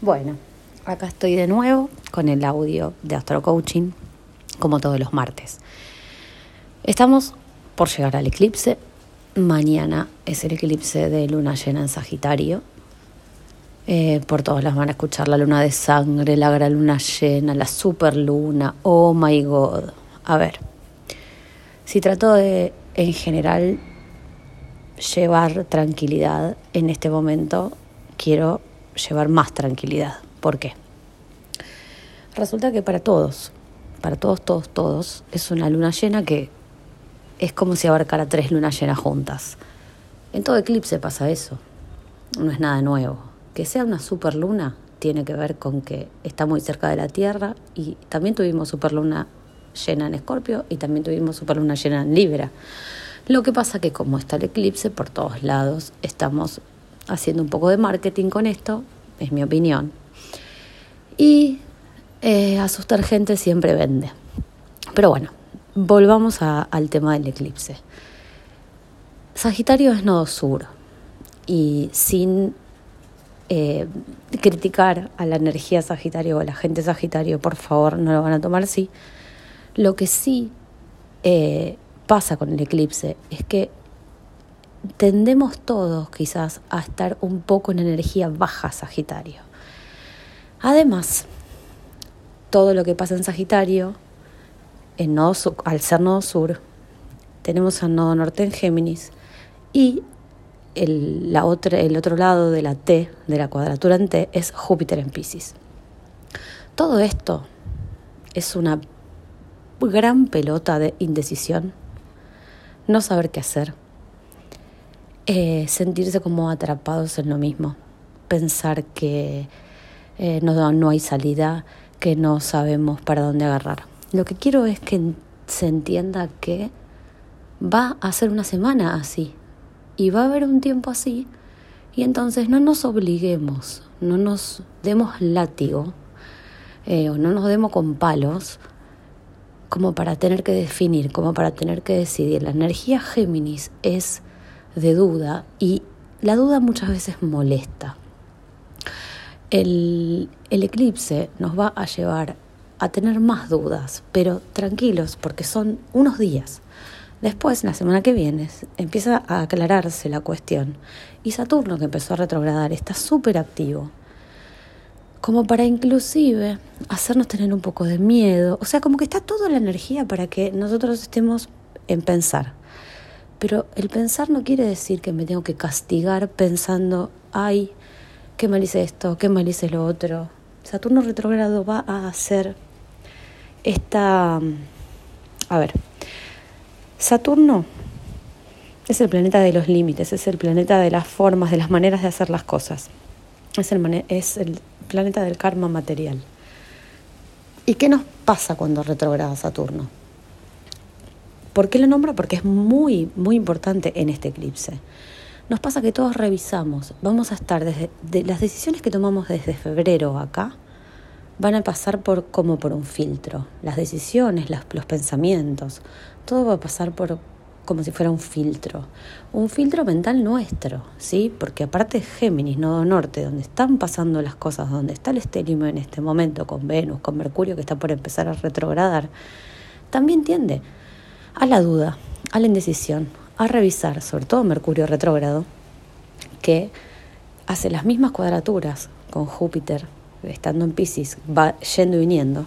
Bueno, acá estoy de nuevo con el audio de Astro Coaching, como todos los martes. Estamos por llegar al eclipse. Mañana es el eclipse de luna llena en Sagitario. Eh, por todos las van a escuchar la luna de sangre, la gran luna llena, la super luna. Oh my god. A ver, si trato de, en general, llevar tranquilidad en este momento, quiero llevar más tranquilidad. ¿Por qué? Resulta que para todos, para todos, todos, todos, es una luna llena que es como si abarcara tres lunas llenas juntas. En todo eclipse pasa eso. No es nada nuevo. Que sea una superluna tiene que ver con que está muy cerca de la Tierra y también tuvimos superluna llena en Escorpio y también tuvimos superluna llena en Libra. Lo que pasa que como está el eclipse por todos lados, estamos haciendo un poco de marketing con esto, es mi opinión. Y eh, asustar gente siempre vende. Pero bueno, volvamos al tema del eclipse. Sagitario es nodo sur y sin eh, criticar a la energía Sagitario o a la gente Sagitario, por favor, no lo van a tomar así. Lo que sí eh, pasa con el eclipse es que tendemos todos quizás a estar un poco en energía baja Sagitario. Además, todo lo que pasa en Sagitario, en nodo al ser nodo sur, tenemos al nodo norte en Géminis y el, la otra, el otro lado de la T, de la cuadratura en T, es Júpiter en Pisces. Todo esto es una gran pelota de indecisión, no saber qué hacer, eh, sentirse como atrapados en lo mismo, pensar que eh, no, no hay salida, que no sabemos para dónde agarrar. Lo que quiero es que se entienda que va a ser una semana así y va a haber un tiempo así y entonces no nos obliguemos, no nos demos látigo eh, o no nos demos con palos como para tener que definir, como para tener que decidir. La energía Géminis es de duda y la duda muchas veces molesta. El, el, eclipse nos va a llevar a tener más dudas, pero tranquilos porque son unos días. Después, la semana que viene, empieza a aclararse la cuestión y Saturno, que empezó a retrogradar, está súper activo, como para inclusive hacernos tener un poco de miedo, o sea, como que está toda la energía para que nosotros estemos en pensar. Pero el pensar no quiere decir que me tengo que castigar pensando, ay, qué mal hice esto, qué mal hice lo otro. Saturno retrógrado va a hacer esta... A ver, Saturno es el planeta de los límites, es el planeta de las formas, de las maneras de hacer las cosas. Es el, es el planeta del karma material. ¿Y qué nos pasa cuando retrograda Saturno? ¿Por qué lo nombro? Porque es muy, muy importante en este eclipse. Nos pasa que todos revisamos, vamos a estar desde las decisiones que tomamos desde febrero acá, van a pasar por como por un filtro. Las decisiones, los pensamientos, todo va a pasar por como si fuera un filtro, un filtro mental nuestro, ¿sí? Porque aparte Géminis, Nodo Norte, donde están pasando las cosas, donde está el estelio en este momento con Venus, con Mercurio que está por empezar a retrogradar, también tiende a la duda, a la indecisión, a revisar, sobre todo Mercurio retrógrado, que hace las mismas cuadraturas con Júpiter, estando en Pisces, va yendo y viniendo.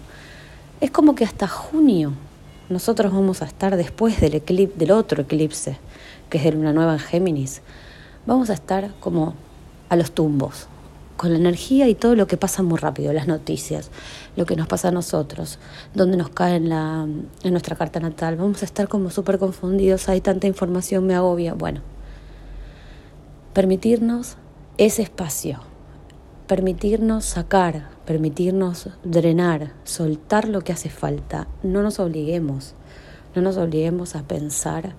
Es como que hasta junio nosotros vamos a estar después del, eclipse, del otro eclipse, que es de luna nueva en Géminis, vamos a estar como a los tumbos, con la energía y todo lo que pasa muy rápido, las noticias, lo que nos pasa a nosotros, donde nos cae en, la, en nuestra carta natal. Vamos a estar como súper confundidos, hay tanta información, me agobia. Bueno, permitirnos ese espacio, permitirnos sacar, permitirnos drenar, soltar lo que hace falta. No nos obliguemos, no nos obliguemos a pensar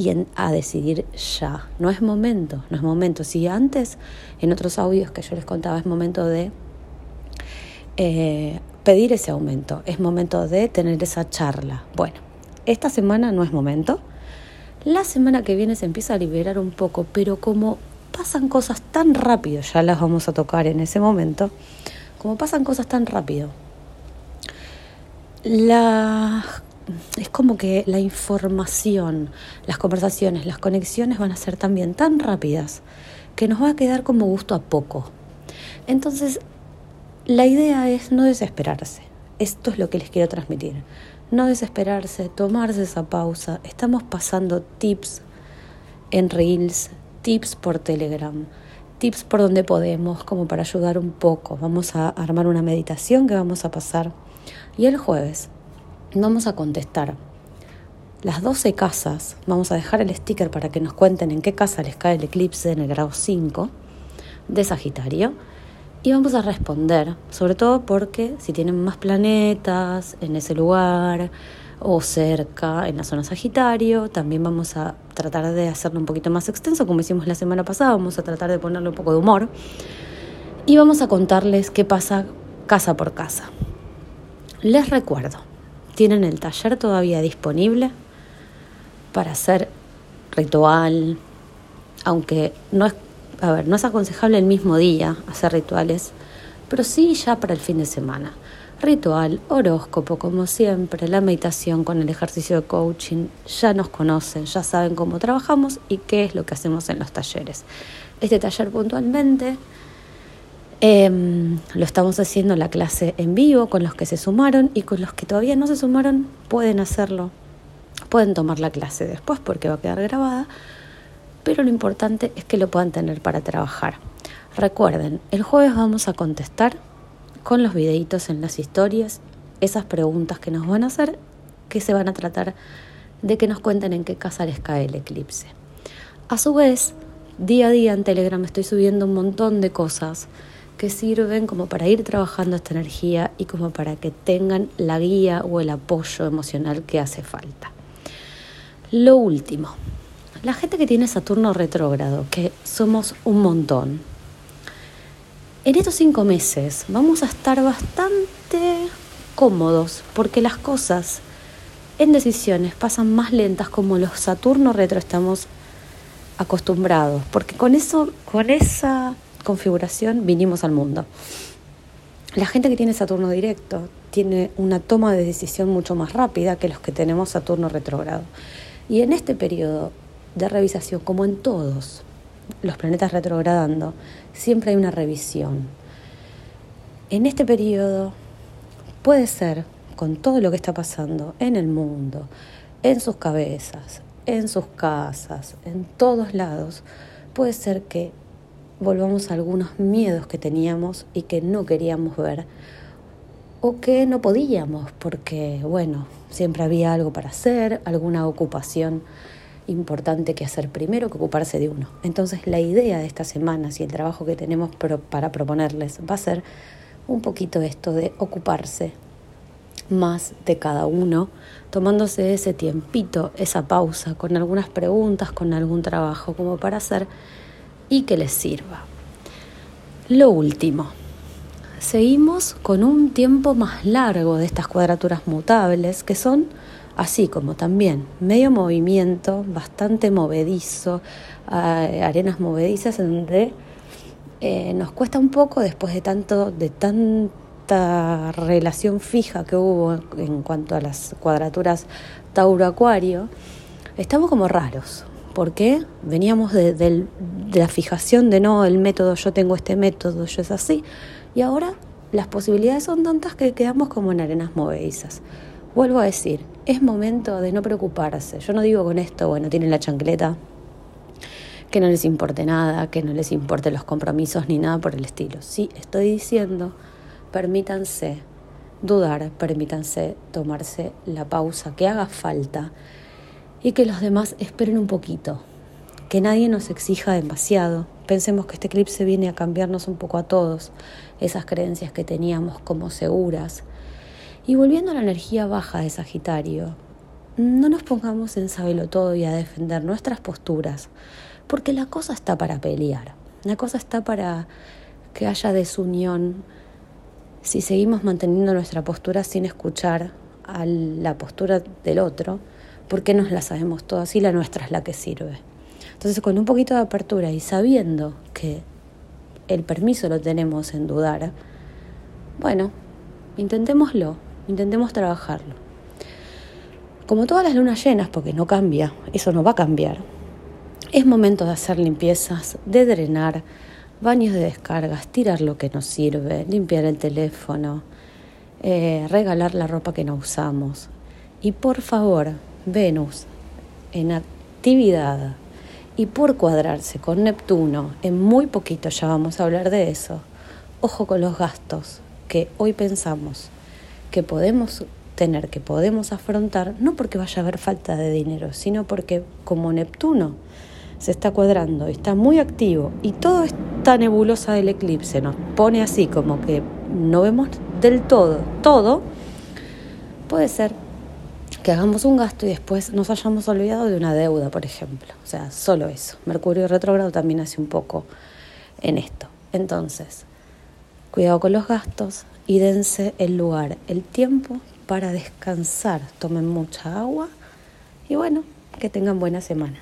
y a decidir ya. No es momento, no es momento. Si antes, en otros audios que yo les contaba, es momento de eh, pedir ese aumento, es momento de tener esa charla. Bueno, esta semana no es momento. La semana que viene se empieza a liberar un poco, pero como pasan cosas tan rápido, ya las vamos a tocar en ese momento, como pasan cosas tan rápido, la, es como que la información, las conversaciones, las conexiones van a ser también tan rápidas que nos va a quedar como gusto a poco. Entonces, la idea es no desesperarse. Esto es lo que les quiero transmitir. No desesperarse, tomarse esa pausa. Estamos pasando tips en Reels, tips por Telegram, tips por donde podemos, como para ayudar un poco. Vamos a armar una meditación que vamos a pasar. Y el jueves vamos a contestar las 12 casas. Vamos a dejar el sticker para que nos cuenten en qué casa les cae el eclipse en el grado 5 de Sagitario. Y vamos a responder, sobre todo porque si tienen más planetas en ese lugar o cerca en la zona Sagitario, también vamos a tratar de hacerlo un poquito más extenso, como hicimos la semana pasada, vamos a tratar de ponerle un poco de humor y vamos a contarles qué pasa casa por casa. Les recuerdo, tienen el taller todavía disponible para hacer ritual, aunque no es a ver, no es aconsejable el mismo día hacer rituales, pero sí ya para el fin de semana. Ritual, horóscopo, como siempre, la meditación con el ejercicio de coaching, ya nos conocen, ya saben cómo trabajamos y qué es lo que hacemos en los talleres. Este taller puntualmente em, lo estamos haciendo la clase en vivo con los que se sumaron y con los que todavía no se sumaron pueden hacerlo, pueden tomar la clase después porque va a quedar grabada pero lo importante es que lo puedan tener para trabajar. Recuerden, el jueves vamos a contestar con los videitos en las historias esas preguntas que nos van a hacer, que se van a tratar de que nos cuenten en qué casa les cae el eclipse. A su vez, día a día en Telegram estoy subiendo un montón de cosas que sirven como para ir trabajando esta energía y como para que tengan la guía o el apoyo emocional que hace falta. Lo último, la gente que tiene Saturno retrógrado, que somos un montón, en estos cinco meses vamos a estar bastante cómodos porque las cosas en decisiones pasan más lentas como los Saturno retro estamos acostumbrados, porque con eso, con esa configuración vinimos al mundo. La gente que tiene Saturno directo tiene una toma de decisión mucho más rápida que los que tenemos Saturno retrógrado. Y en este periodo de revisación, como en todos los planetas retrogradando, siempre hay una revisión. En este periodo puede ser, con todo lo que está pasando en el mundo, en sus cabezas, en sus casas, en todos lados, puede ser que volvamos a algunos miedos que teníamos y que no queríamos ver o que no podíamos porque, bueno, siempre había algo para hacer, alguna ocupación importante que hacer primero que ocuparse de uno. Entonces la idea de estas semanas y el trabajo que tenemos para proponerles va a ser un poquito esto de ocuparse más de cada uno, tomándose ese tiempito, esa pausa, con algunas preguntas, con algún trabajo como para hacer y que les sirva. Lo último, seguimos con un tiempo más largo de estas cuadraturas mutables que son así como también medio movimiento, bastante movedizo, arenas movedizas en donde eh, nos cuesta un poco después de tanto, de tanta relación fija que hubo en cuanto a las cuadraturas Tauro-Acuario, estamos como raros. Porque Veníamos de, de la fijación de no, el método, yo tengo este método, yo es así, y ahora las posibilidades son tantas que quedamos como en arenas movedizas. Vuelvo a decir, es momento de no preocuparse. Yo no digo con esto, bueno, tienen la chancleta, que no les importe nada, que no les importe los compromisos ni nada por el estilo. Sí, estoy diciendo, permítanse dudar, permítanse tomarse la pausa que haga falta y que los demás esperen un poquito, que nadie nos exija demasiado. Pensemos que este eclipse viene a cambiarnos un poco a todos, esas creencias que teníamos como seguras, y volviendo a la energía baja de Sagitario, no nos pongamos en sabelo todo y a defender nuestras posturas, porque la cosa está para pelear, la cosa está para que haya desunión. Si seguimos manteniendo nuestra postura sin escuchar a la postura del otro, porque nos la sabemos todas y la nuestra es la que sirve. Entonces, con un poquito de apertura y sabiendo que el permiso lo tenemos en dudar, bueno, intentémoslo, intentemos trabajarlo. Como todas las lunas llenas, porque no cambia, eso no va a cambiar, es momento de hacer limpiezas, de drenar, baños de descargas, tirar lo que nos sirve, limpiar el teléfono, eh, regalar la ropa que no usamos. Y por favor, Venus en actividad y por cuadrarse con Neptuno, en muy poquito ya vamos a hablar de eso, ojo con los gastos que hoy pensamos que podemos tener, que podemos afrontar, no porque vaya a haber falta de dinero, sino porque como Neptuno se está cuadrando, está muy activo y toda esta nebulosa del eclipse nos pone así como que no vemos del todo todo, puede ser que hagamos un gasto y después nos hayamos olvidado de una deuda, por ejemplo. O sea, solo eso. Mercurio retrógrado también hace un poco en esto. Entonces, cuidado con los gastos y dense el lugar, el tiempo para descansar. Tomen mucha agua y bueno, que tengan buena semana.